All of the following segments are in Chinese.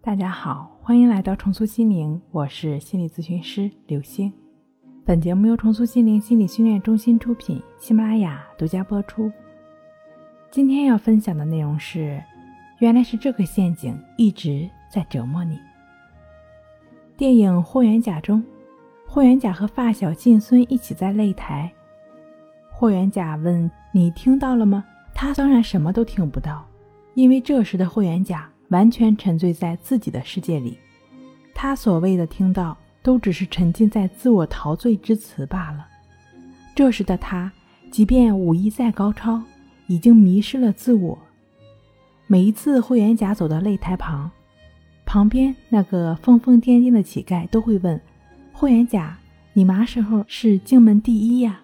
大家好，欢迎来到重塑心灵，我是心理咨询师刘星。本节目由重塑心灵心理训练中心出品，喜马拉雅独家播出。今天要分享的内容是：原来是这个陷阱一直在折磨你。电影《霍元甲》中，霍元甲和发小晋孙一起在擂台。霍元甲问：“你听到了吗？”他当然什么都听不到，因为这时的霍元甲完全沉醉在自己的世界里。他所谓的听到，都只是沉浸在自我陶醉之词罢了。这时的他，即便武艺再高超，已经迷失了自我。每一次霍元甲走到擂台旁，旁边那个疯疯癫癫的乞丐都会问：“霍元甲，你嘛时候是荆门第一呀？”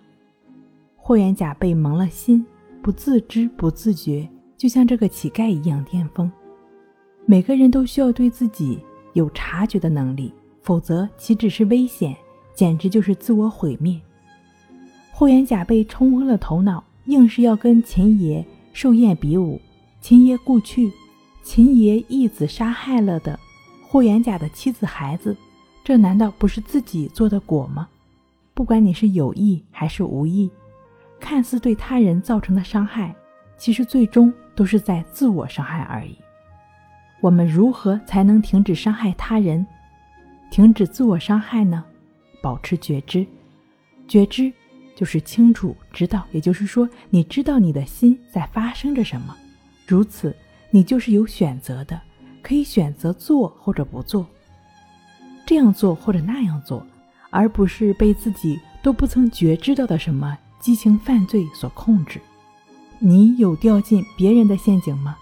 霍元甲被蒙了心。不自知不自觉，就像这个乞丐一样巅峰。每个人都需要对自己有察觉的能力，否则岂止是危险，简直就是自我毁灭。霍元甲被冲昏了头脑，硬是要跟秦爷寿宴比武。秦爷故去，秦爷义子杀害了的霍元甲的妻子孩子，这难道不是自己做的果吗？不管你是有意还是无意。看似对他人造成的伤害，其实最终都是在自我伤害而已。我们如何才能停止伤害他人，停止自我伤害呢？保持觉知，觉知就是清楚知道，也就是说，你知道你的心在发生着什么。如此，你就是有选择的，可以选择做或者不做，这样做或者那样做，而不是被自己都不曾觉知到的什么。激情犯罪所控制，你有掉进别人的陷阱吗？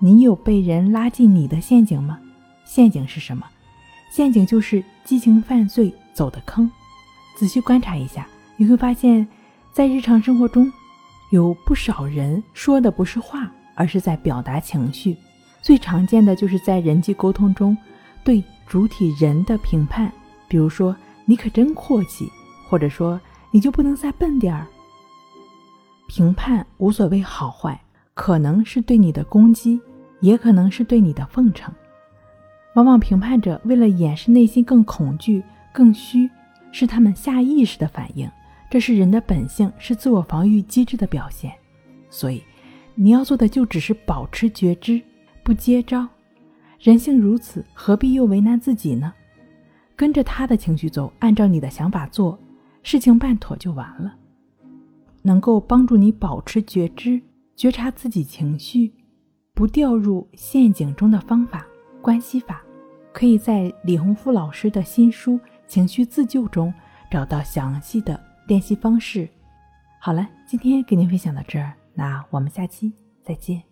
你有被人拉进你的陷阱吗？陷阱是什么？陷阱就是激情犯罪走的坑。仔细观察一下，你会发现，在日常生活中，有不少人说的不是话，而是在表达情绪。最常见的就是在人际沟通中，对主体人的评判，比如说“你可真阔气”，或者说。你就不能再笨点儿？评判无所谓好坏，可能是对你的攻击，也可能是对你的奉承。往往评判者为了掩饰内心更恐惧、更虚，是他们下意识的反应。这是人的本性，是自我防御机制的表现。所以，你要做的就只是保持觉知，不接招。人性如此，何必又为难自己呢？跟着他的情绪走，按照你的想法做。事情办妥就完了。能够帮助你保持觉知、觉察自己情绪，不掉入陷阱中的方法——关系法，可以在李洪福老师的新书《情绪自救》中找到详细的练习方式。好了，今天给您分享到这儿，那我们下期再见。